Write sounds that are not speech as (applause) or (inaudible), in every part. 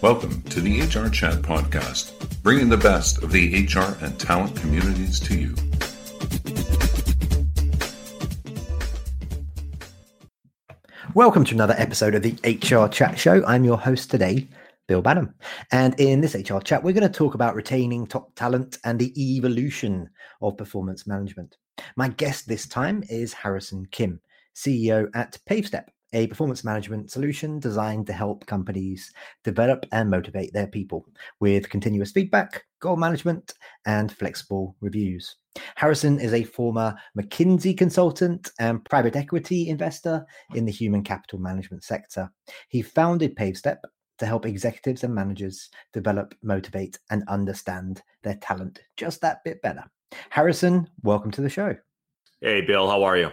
Welcome to the HR Chat Podcast, bringing the best of the HR and talent communities to you. Welcome to another episode of the HR Chat Show. I'm your host today, Bill Banham. And in this HR Chat, we're going to talk about retaining top talent and the evolution of performance management. My guest this time is Harrison Kim, CEO at PaveStep, a performance management solution designed to help companies develop and motivate their people with continuous feedback, goal management, and flexible reviews. Harrison is a former McKinsey consultant and private equity investor in the human capital management sector. He founded PaveStep to help executives and managers develop, motivate, and understand their talent just that bit better. Harrison, welcome to the show. Hey, Bill, how are you?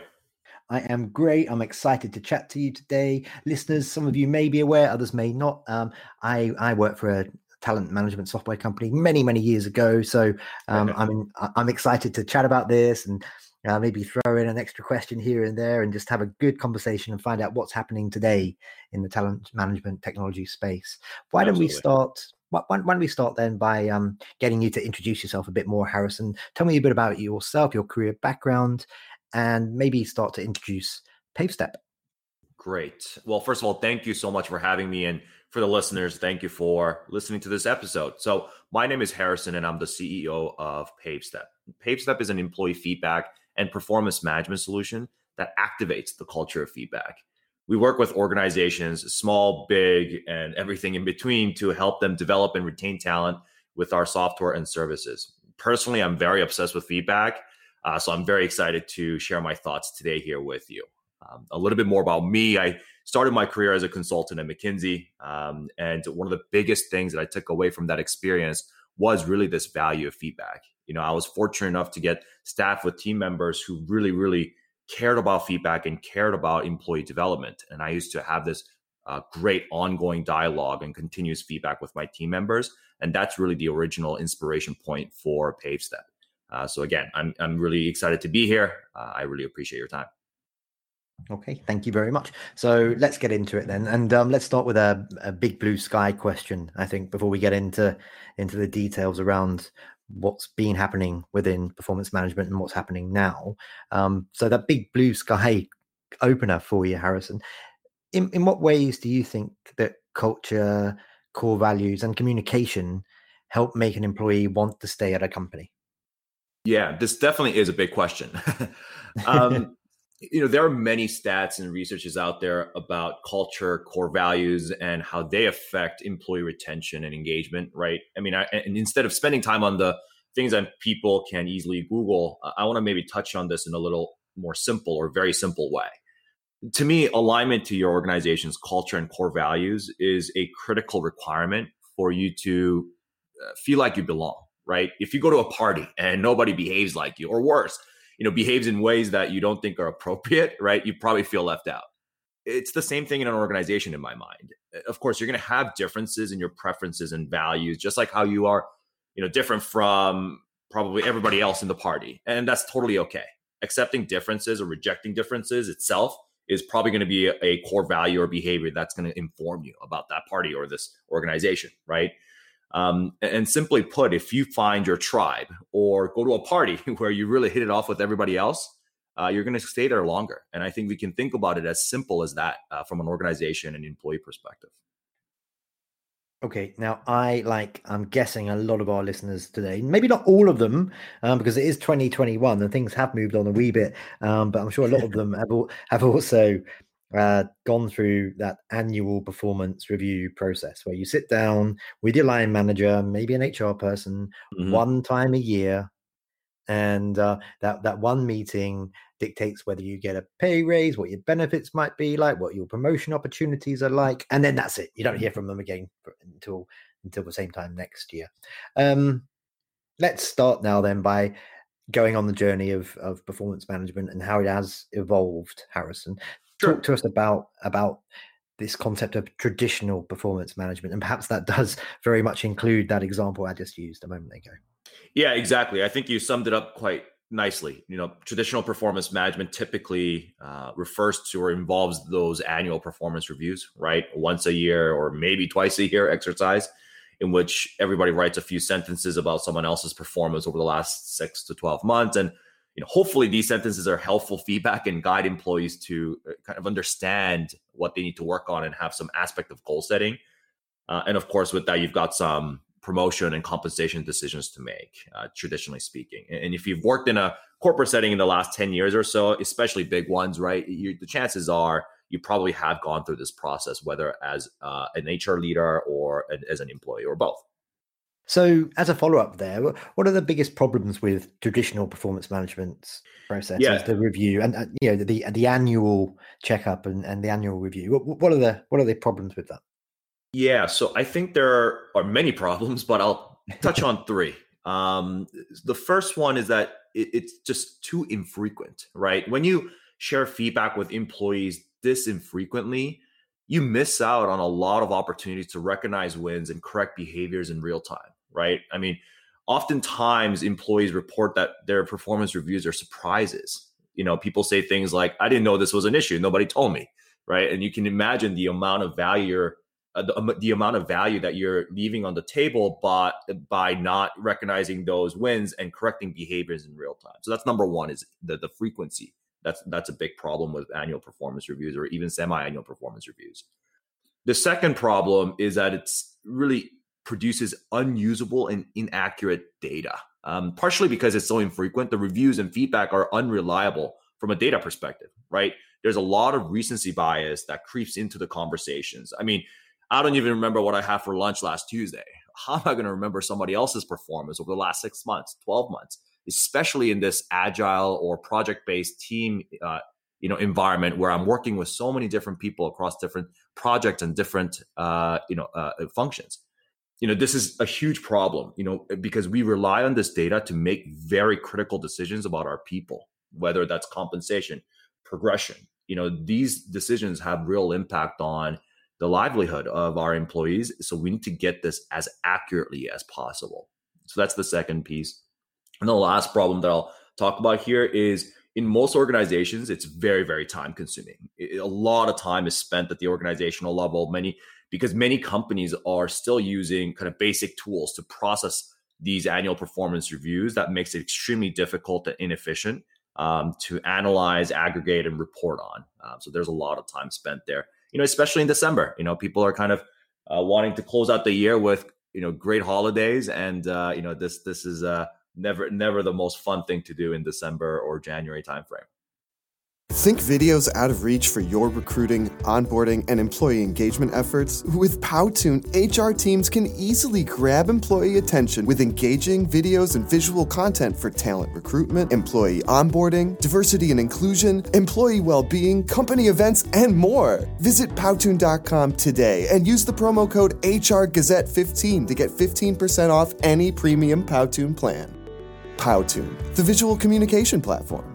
I am great. I'm excited to chat to you today. Listeners, some of you may be aware, others may not. Um, I, I work for a talent management software company many, many years ago. So um, I'm, I'm excited to chat about this and uh, maybe throw in an extra question here and there and just have a good conversation and find out what's happening today in the talent management technology space. Why Absolutely. don't we start? Why, why, don't we start then by um, getting you to introduce yourself a bit more, Harrison? Tell me a bit about yourself, your career background, and maybe start to introduce PaveStep. Great. Well, first of all, thank you so much for having me. And for the listeners, thank you for listening to this episode. So, my name is Harrison, and I'm the CEO of PaveStep. PaveStep is an employee feedback and performance management solution that activates the culture of feedback. We work with organizations, small, big, and everything in between, to help them develop and retain talent with our software and services. Personally, I'm very obsessed with feedback uh, so I'm very excited to share my thoughts today here with you. Um, a little bit more about me. I started my career as a consultant at McKinsey. Um, and one of the biggest things that I took away from that experience was really this value of feedback. You know, I was fortunate enough to get staff with team members who really, really cared about feedback and cared about employee development. And I used to have this uh, great ongoing dialogue and continuous feedback with my team members. And that's really the original inspiration point for PaveStep. Uh, so again, I'm I'm really excited to be here. Uh, I really appreciate your time. Okay, thank you very much. So let's get into it then, and um, let's start with a, a big blue sky question. I think before we get into into the details around what's been happening within performance management and what's happening now. Um, so that big blue sky (laughs) opener for you, Harrison. In in what ways do you think that culture, core values, and communication help make an employee want to stay at a company? Yeah, this definitely is a big question. (laughs) um, (laughs) you know, there are many stats and researches out there about culture, core values, and how they affect employee retention and engagement. Right? I mean, I, and instead of spending time on the things that people can easily Google, I want to maybe touch on this in a little more simple or very simple way. To me, alignment to your organization's culture and core values is a critical requirement for you to uh, feel like you belong right? If you go to a party and nobody behaves like you, or worse, you know, behaves in ways that you don't think are appropriate, (laughs) right? You probably feel left out. It's the same thing in an organization, in my mind. Uh, of course, you're going to have differences in your preferences and values, just like how you are, you know, different from probably everybody else in the party, and that's totally okay. Accepting differences or rejecting differences itself is probably going to be a, a core value or behavior that's going to inform you about that party or this organization, right? Um, and simply put, if you find your tribe or go to a party (laughs) where you really hit it off with everybody else, uh, you're going to stay there longer. And I think we can think about it as simple as that uh, from an organization and employee perspective. Okay, now I like I'm guessing a lot of our listeners today, maybe not all of them, um, because it is 2021 and things have moved on a wee bit. Um, but I'm sure a lot of them (laughs) have have also uh, gone through that annual performance review process where you sit down with your line manager, maybe an HR person, mm-hmm. one time a year, and uh, that that one meeting dictates whether you get a pay raise, what your benefits might be like, what your promotion opportunities are like, and then that's it. You don't hear from them again until until the same time next year. Um, let's start now then by going on the journey of of performance management and how it has evolved, Harrison. Sure. Talk to us about about this concept of traditional performance management, and perhaps that (laughs) does very much include that example I just used a moment ago. Yeah, exactly. I think you summed it up quite nicely. You know, traditional performance management typically uh, refers to or involves those annual performance reviews, right? Once a year or maybe twice a year exercise in which everybody writes a few sentences about someone else's performance over the last six to 12 months. And you know, hopefully these sentences are helpful feedback and guide employees to uh, kind of understand what they need to work on and have some aspect of goal setting. Uh, and of course, with that, you've got some promotion and compensation decisions to make, uh, traditionally speaking. And if you've worked in a corporate setting in the last 10 years or so, especially big ones, right, you, the chances are you probably have gone through this process, whether as uh, an HR leader or an, as an employee or both. So, as a follow up, there, what are the biggest problems with traditional performance management processes, yeah. the review, and uh, you know the the annual checkup and, and the annual review? What, what are the what are the problems with that? Yeah, so I think there are many problems, but I'll touch on (laughs) three. Um, the first one is that it, it's just too infrequent, right? When you share feedback with employees this infrequently, you miss out on a lot of opportunities to recognize wins and correct behaviors in real time, right? I mean, oftentimes employees report that their performance reviews are surprises. You know, people say things like, I didn't know this was an issue. Nobody told me, right? And you can imagine the amount of value you're uh, the, um, the, amount of value that you're leaving on the table by by not recognizing those wins and correcting behaviors in real time. So that's number one is the the frequency. That's that's a big problem with annual performance reviews or even semi-annual performance reviews. The second problem is that it's really produces unusable and inaccurate data. Um, partially because it's so infrequent, the reviews and feedback are unreliable from a data perspective, right? There's a lot of recency bias that creeps into the conversations. I mean, I don't even remember what I had for lunch last Tuesday. (laughs) How am I going to remember somebody else's performance over the last six months, 12 months, especially in this agile or project based team uh, you know environment where I'm working with so many different people across different projects and different uh, you know uh, functions. You know, this is a huge problem, you know, because we rely on this data to make very critical decisions about our people, whether that's compensation, progression. You know, these decisions have real impact on the livelihood of our employees. So we need to get this as accurately as possible. So that's the second piece. And the last problem that I'll talk about here is in most organizations, it's very, very time consuming. a lot of time is spent at the organizational level. Many because many companies are still using kind of basic tools to process these annual performance reviews that makes it extremely difficult and inefficient um, to analyze, aggregate, and report on. Uh, so there's a lot of time spent there you know, especially in December. You know, people are kind of uh, wanting to close out the year with you know great holidays, and uh, you know this this is uh, never never the most fun thing to do in December or January timeframe. Think videos out of reach for your recruiting, onboarding, and employee engagement efforts? With Powtoon, HR teams can easily grab employee attention with engaging videos and visual content for talent recruitment, employee onboarding, diversity and inclusion, employee well-being, company events, and more. Visit powtoon.com today and use the promo code HRGazette15 to get 15% off any premium Powtoon plan. Powtoon, the visual communication platform.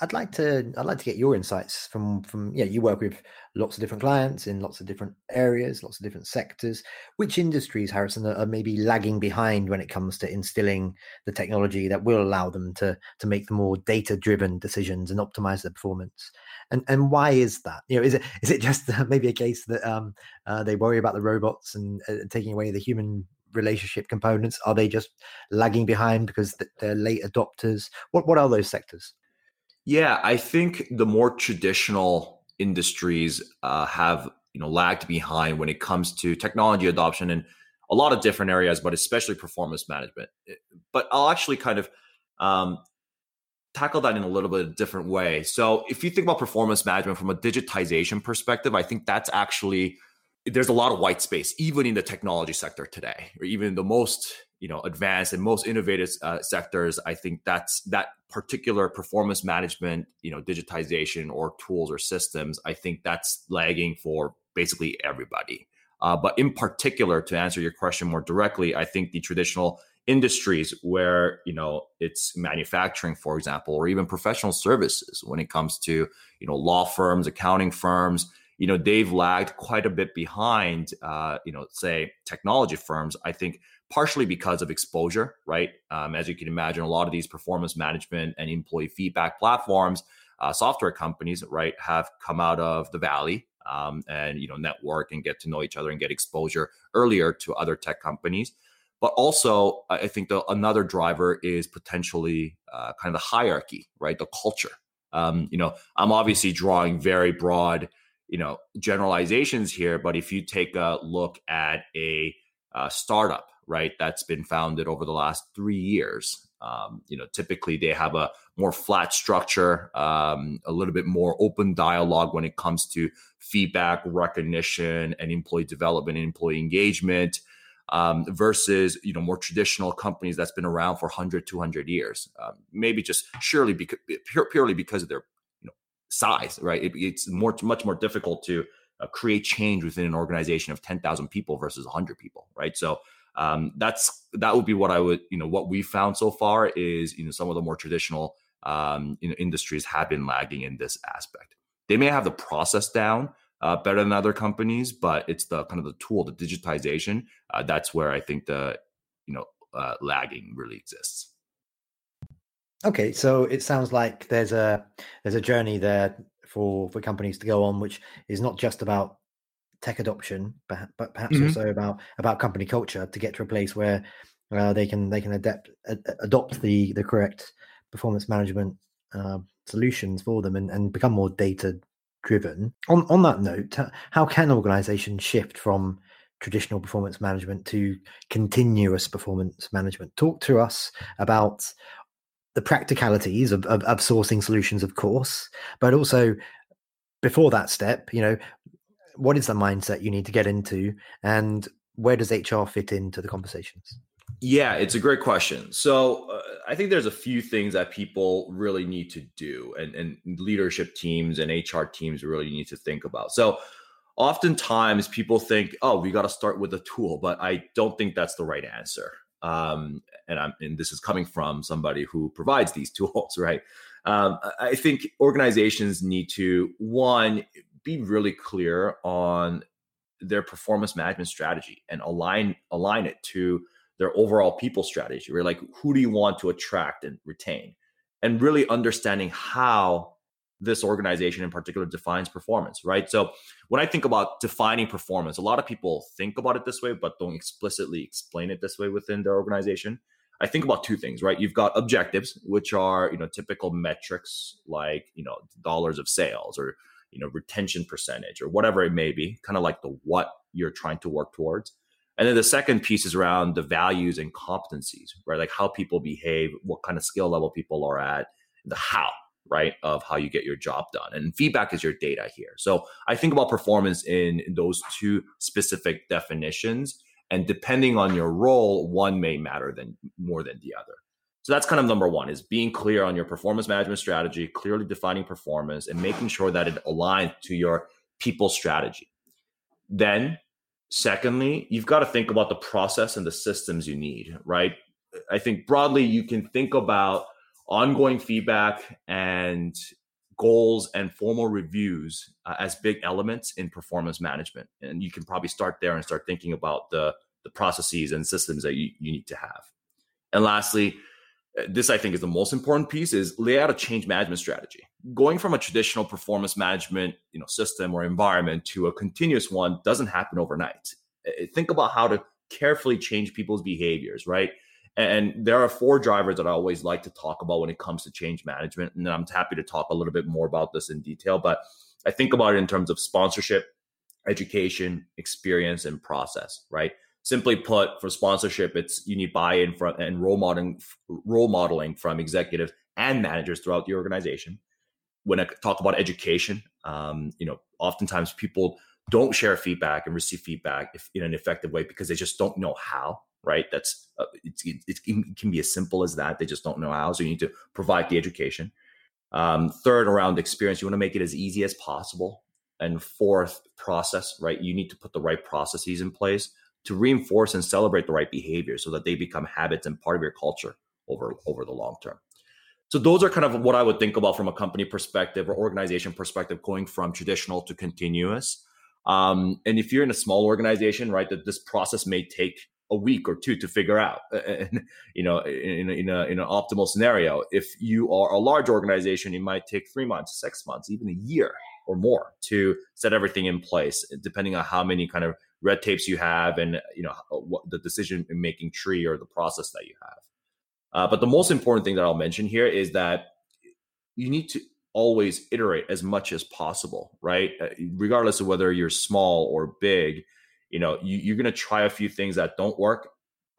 I'd like to I'd like to get your insights from from yeah you work with lots of different clients in lots of different areas, lots of different sectors. Which industries, Harrison, are, maybe lagging behind when it comes to instilling the technology that will allow them to to make the more data driven decisions and optimize their performance? And and why is that? You know, is it is it just uh, maybe a case that um, uh, they worry about the robots and uh, taking away the human relationship components? Are they just lagging behind because they're late adopters? What what are those sectors? Yeah, I think the more traditional industries uh, have you know lagged behind when it comes to technology adoption in a lot of different areas, but especially performance management. Eh, but I'll actually kind of um, tackle that in a little bit different way. So if you think about performance management from a digitization perspective, I think that's actually there's a lot of white space even in the technology sector today or even the most you know advanced and most innovative uh, sectors. I think that's that particular performance management you know digitization or tools or systems i think that's lagging for basically everybody. Uh, but in particular to answer your question more directly i think the traditional industries where you know it's manufacturing for example or even professional services when it comes to you know law firms accounting firms you know they've lagged quite a bit behind uh, you know say technology firms i think partially because of exposure, right? Um, as you can imagine, a lot of these performance management and employee feedback platforms, uh, software companies, right, have come out of the valley um, and you know network and get to know each other and get exposure earlier to other tech companies. But also, I think the another driver is potentially uh, kind of the hierarchy, right? The culture. Um, you know, I'm obviously drawing very broad, you know, generalizations here, but if you take a look at a, a startup, right, that's been founded over the last three years, um, you know, typically they have a more flat structure, um, a little bit more open dialogue when it comes to feedback, recognition, and employee development and employee engagement um, versus you know more traditional companies that's been around for 100 200 years um, maybe just surely because purely because of their size right it, it's more much more difficult to uh, create change within an organization of 10,000 people versus 100 people right so um, that's that would be what I would you know what we found so far is you know some of the more traditional um, you know, industries have been lagging in this aspect. They may have the process down, uh, better than other companies, but it's the kind of the tool, the digitization. Uh, that's where I think the you know uh, lagging really exists. Okay, so it sounds like there's a there's a journey there for for companies to go on, which is not just about tech adoption, but, but perhaps mm-hmm. also about about company culture to get to a place where uh, they can they can adapt adopt the the correct performance management uh, solutions for them and, and become more data driven. On on that note, how can organizations shift from traditional performance management to continuous performance management? Talk to us about the practicalities of, of, of sourcing solutions, of course, but also before that step, you know, what is the mindset you need to get into and where does HR fit into the conversations? Yeah, it's a great question. So uh, I think there's a few things that people really need to do, and, and leadership teams and HR teams really need to think about. So oftentimes people think, oh, we got to start with a tool, but I don't think that's the right answer. Um, and I'm and this is coming from somebody who provides these (laughs) tools, right? Um, I think organizations need to one be really clear on their performance management strategy and align align it to their overall people strategy. Right, like who do you want to attract and retain, and really understanding how this organization in particular defines performance. Right. So when I think about defining performance, a lot of people think about it this way, but don't explicitly explain it this way within their organization. I think about two things, right? You've got objectives, which are you know typical metrics like you know dollars of sales or you know retention percentage or whatever it may be, kind of like the what you're trying to work towards. And then the second piece is around the values and competencies, right? Like how people behave, what kind of skill level people are at, the how, right? Of how you get your job done. And feedback is your data here. So I think about performance in those two specific definitions. And depending on your role, one may matter than more than the other. So that's kind of number one is being clear on your performance management strategy, clearly defining performance and making sure that it aligns to your people strategy. Then Secondly, you've got to think about the process and the systems you need, right? I think broadly, you can think about ongoing feedback and goals and formal reviews uh, as big elements in performance management. And you can probably start there and start thinking about the, the processes and systems that you, you need to have. And lastly, this I think is the most important piece is lay out a change management strategy. Going from a traditional performance management, you know, system or environment to a continuous one doesn't happen overnight. Think about how to carefully change people's behaviors, right? And there are four drivers that I always like to talk about when it comes to change management. And I'm happy to talk a little bit more about this in detail, but I think about it in terms of sponsorship, education, experience, and process, right? simply put, for sponsorship, it's you need buy-in from and role modeling, role modeling from executives and managers throughout the organization. When I talk about education, um, you know, oftentimes people don't share feedback and receive feedback if, in an effective way because they just don't know how. Right? That's uh, it, it, can be as simple as that. They just don't know how. So you need to provide the education. Um, third, around experience, you want to make it as easy as possible. And fourth, process. Right? You need to put the right processes in place to reinforce and celebrate the right behavior so that they become habits and part of your culture over over the long term so those are kind of what i would think about from a company perspective or organization perspective going from traditional to continuous um, and if you're in a small organization right that this process may take a week or two to figure out. (laughs) And, you know, in, in, a, in an optimal scenario, if you are a large organization, it might take three months, six months, even a year or more to set everything in place, depending on how many kind of red tapes you have and you know what the decision making tree or the process that you have. Uh, but the most important thing that I'll mention here is that you need to always iterate as much as possible, right? Uh, regardless of whether you're small or big, you know, you, are going to try a few things that don't work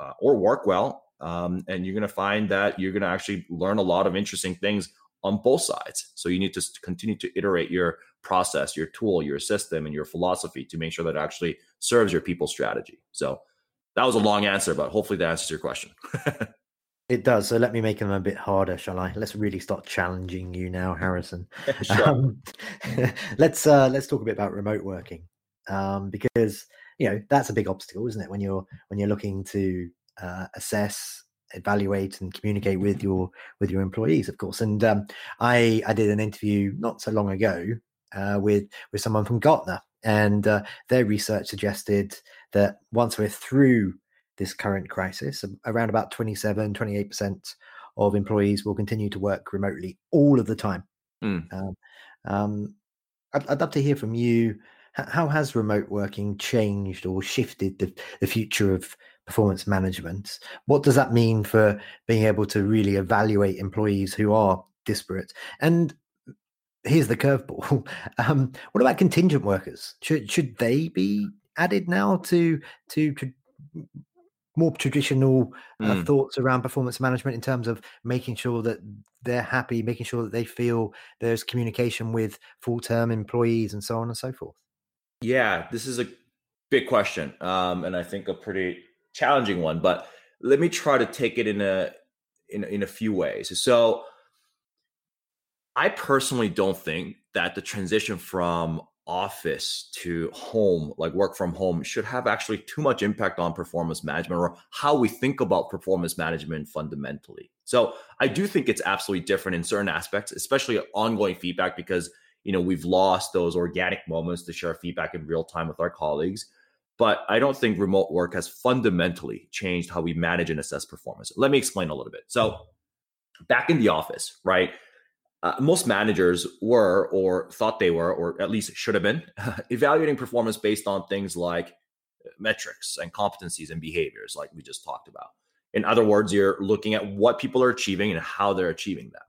uh, or work well. Um, and you're going to find that you're going to actually learn a lot of interesting things on both sides. So you need to continue to iterate your process, your tool, your system, and your philosophy to make sure that it actually serves your people strategy. So that was a long answer, but hopefully that answers your question. (laughs) It does. So let me make them a bit harder, shall I? Let's really start challenging you now, Harrison. (laughs) sure. Um, (laughs) let's uh, let's talk a bit about remote working, um, because you know that's a big obstacle, isn't it? When you're when you're looking to uh, assess, evaluate, and communicate with your with your employees, of course. And um, I I did an interview not so long ago uh, with with someone from Gartner, and uh, their research suggested that once we're through this current crisis. Around about 27, 28% of employees will continue to work remotely all of the time. Mm. Um, um, I'd, I'd, love to hear from you. How has remote working changed or shifted the, the future of performance management? What does that mean for being able to really evaluate employees who are disparate? And here's the curveball. (laughs) Um, what about contingent workers? Should should they be added now to to, to more traditional uh, mm. thoughts around performance management in terms of making sure that they're happy, making sure that they feel there's communication with full term employees and so on and so forth? Yeah, this is a big question, um, and I think a pretty challenging one. But let me try to take it in a in in a few ways. So, I personally don't think that the transition from office to home, like work from home, should have actually too much impact on performance management or how we think about performance management fundamentally. So I do think it's absolutely different in certain aspects, especially ongoing feedback, because you know we've lost those organic moments to share feedback in real time with our colleagues. But I don't think remote work has fundamentally changed how we manage and assess performance. Let me explain a little bit. So back in the office, right? uh, most managers were or thought they were or at least should have been (laughs) evaluating performance based on things like metrics and competencies and behaviors like we just talked about in other words you're looking at what people are achieving and how they're achieving them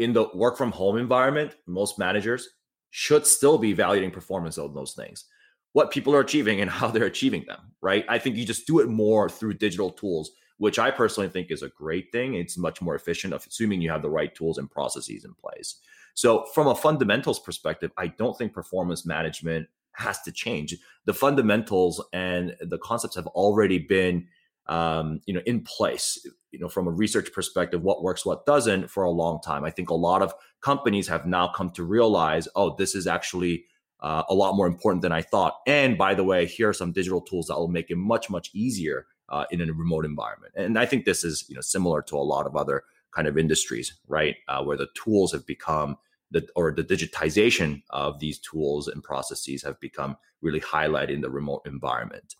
in the work from home environment most managers should still be evaluating performance on those things what people are achieving and how they're achieving them right i think you just do it more through digital tools which I personally think is a great thing. It's much more efficient, assuming you have the right tools and processes in place. So, from a fundamentals perspective, I don't think performance management has to change. The fundamentals and the concepts have already been, um, you know, in place. You know, from a research perspective, what works, what doesn't, for a long time. I think a lot of companies have now come to realize, oh, this is actually uh, a lot more important than I thought. And by the way, here are some digital tools that will make it much, much easier uh, in a remote environment. And I think this is you know similar to a lot of other kind of industries, right, uh, where the tools have become the or the digitization of these tools and processes have become really highlighted in the remote environment.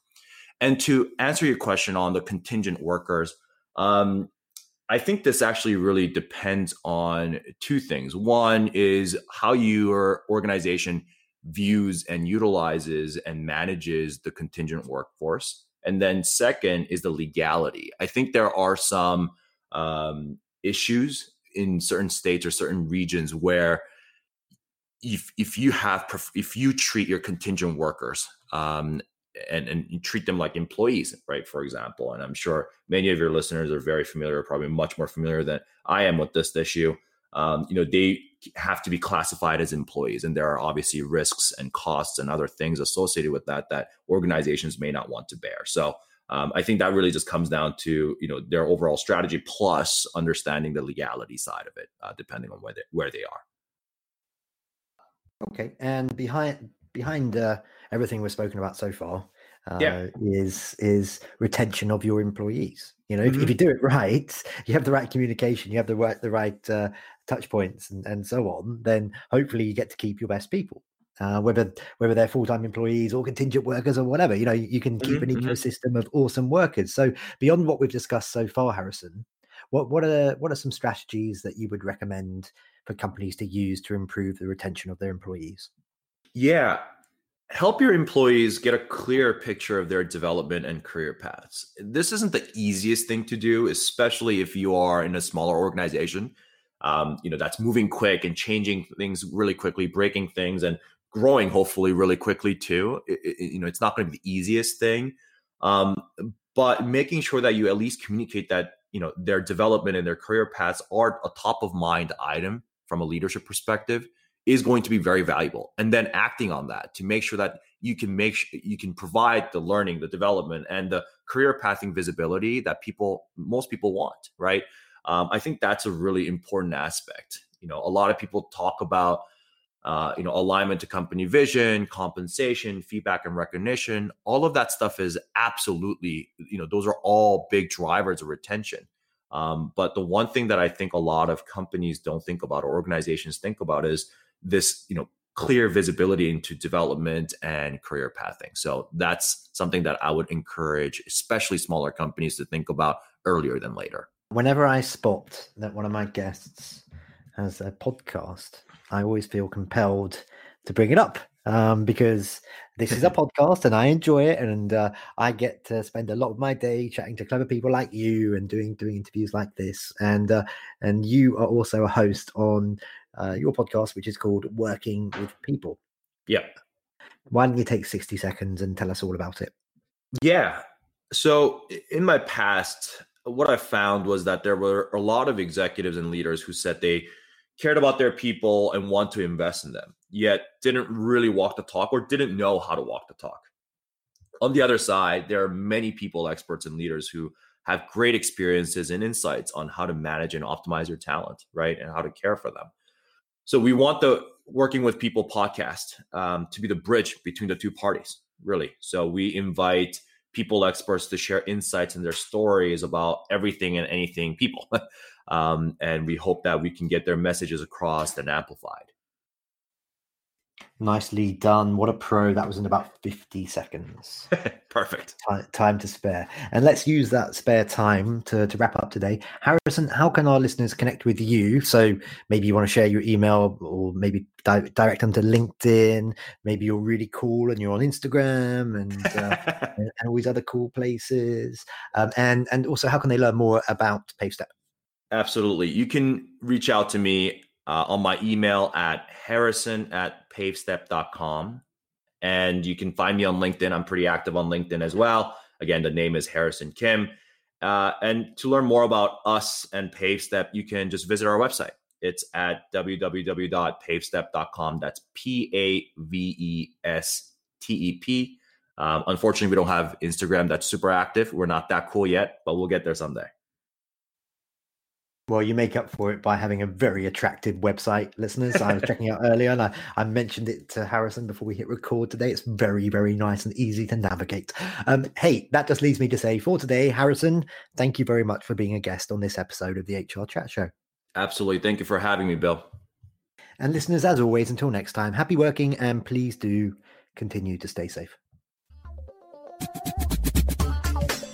And to answer your question on the contingent workers, um, I think this actually really depends on two things. One is how your organization views and utilizes and manages the contingent workforce. And then second is the legality. I think there are some um, issues in certain states or certain regions where if if you have if you treat your contingent workers um, and and treat them like employees, right? For example, and I'm sure many of your listeners are very familiar, probably much more familiar than I am with this issue. Um, you know, they have to be classified as employees and there are obviously risks and costs and other things associated with that that organizations may not want to bear so um, i think that really just comes down to you know their overall strategy plus understanding the legality side of it uh, depending on where they, where they are okay and behind behind uh, everything we've spoken about so far uh, yeah. is is retention of your employees. You know, mm-hmm. if, if, you do it (laughs) right, you have the right communication, you have the right the right uh, touch points, and, and so on. Then hopefully you get to keep your best people. uh, whether whether they're full time employees or contingent workers or whatever. You know, you, you can keep Mhm, an ecosystem of awesome workers. So beyond what we've discussed so far, Harrison, what what are what are some strategies that you would recommend for companies to use to improve the retention of their employees? Yeah. Help your employees get a clear picture of their development and career paths. This isn't the easiest thing to do, especially if you are in a smaller organization. Um, you know, that's moving quick and changing things really quickly, breaking things and growing hopefully really quickly too. It- it- you know, it's not going to be the easiest thing. Um, but making sure that you at least communicate that, you know, their development and their career paths are a top of mind item from a leadership perspective is going to be very valuable. And then acting on that to make sure that you can make sure you can provide the learning the development and the career pathing visibility that people most people want right? Um, i think that's a really important aspect. You know a lot of people talk about uh, you know alignment to company vision compensation feedback and recognition. All of that stuff is absolutely you know those are all big drivers of retention. Um, but the one thing that i think a lot of companies don't think about or organizations think about is this you know clear visibility into development and career pathing so that's something that i would encourage especially smaller companies to think about earlier than later Whenever I spot that one of my guests has a podcast, I always feel compelled to bring it up um, because this is a (laughs) podcast and I enjoy it, and uh, I get to spend a lot of my day chatting to clever people like you and doing doing interviews like this. And uh, and you are also a host on uh, your podcast, which is called Working with People. yeah Why don't you take sixty seconds and tell us all about it? Yeah. So in my past, what I found was that there were a lot of executives and leaders who said they cared about their people and want to invest in them, yet didn't really walk the talk or didn't know how to walk the talk. On the other side, there are many people, experts, and leaders who have great experiences and insights on how to manage and optimize your talent, right? And how to care for them. So we want the Working with People podcast um, to be the bridge between the two parties, really. So we invite people experts to share insights and their stories about everything and anything people. (laughs) um, and we hope that we can get their messages across and amplified. Nicely done. What a pro. That was in about 50 seconds. (laughs) Perfect. Ti- time to spare. And let's use that spare time to, to wrap up today. Harrison, how can our listeners connect with you? So maybe you want to share your email or maybe di- direct them to LinkedIn. Maybe you're really cool and you're on Instagram and, uh, (laughs) and, and all these other cool places. Um, and, and also, how can they learn more about PaveStep? Absolutely. You can reach out to me uh, on my email at harrison at pavestep.com. And you can find me on LinkedIn. I'm pretty active on LinkedIn as well. Again, the name is Harrison Kim. Uh, and to learn more about us and PaveStep, you can just visit our website. It's at www.pavestep.com. That's P A V E S T E P. Um, unfortunately, we don't have Instagram that's super active. We're not that cool yet, but we'll get there someday. Well, you make up for it by having a very attractive website, listeners. I was checking out (laughs) earlier and I, I mentioned it to Harrison before we hit record today. It's very, very nice and easy to navigate. Um, hey, that just leads me to say for today, Harrison, thank you very much for being a guest on this episode of the HR Chat Show. Absolutely. Thank you for having me, Bill. And listeners, as always, until next time, happy working and please do continue to stay safe.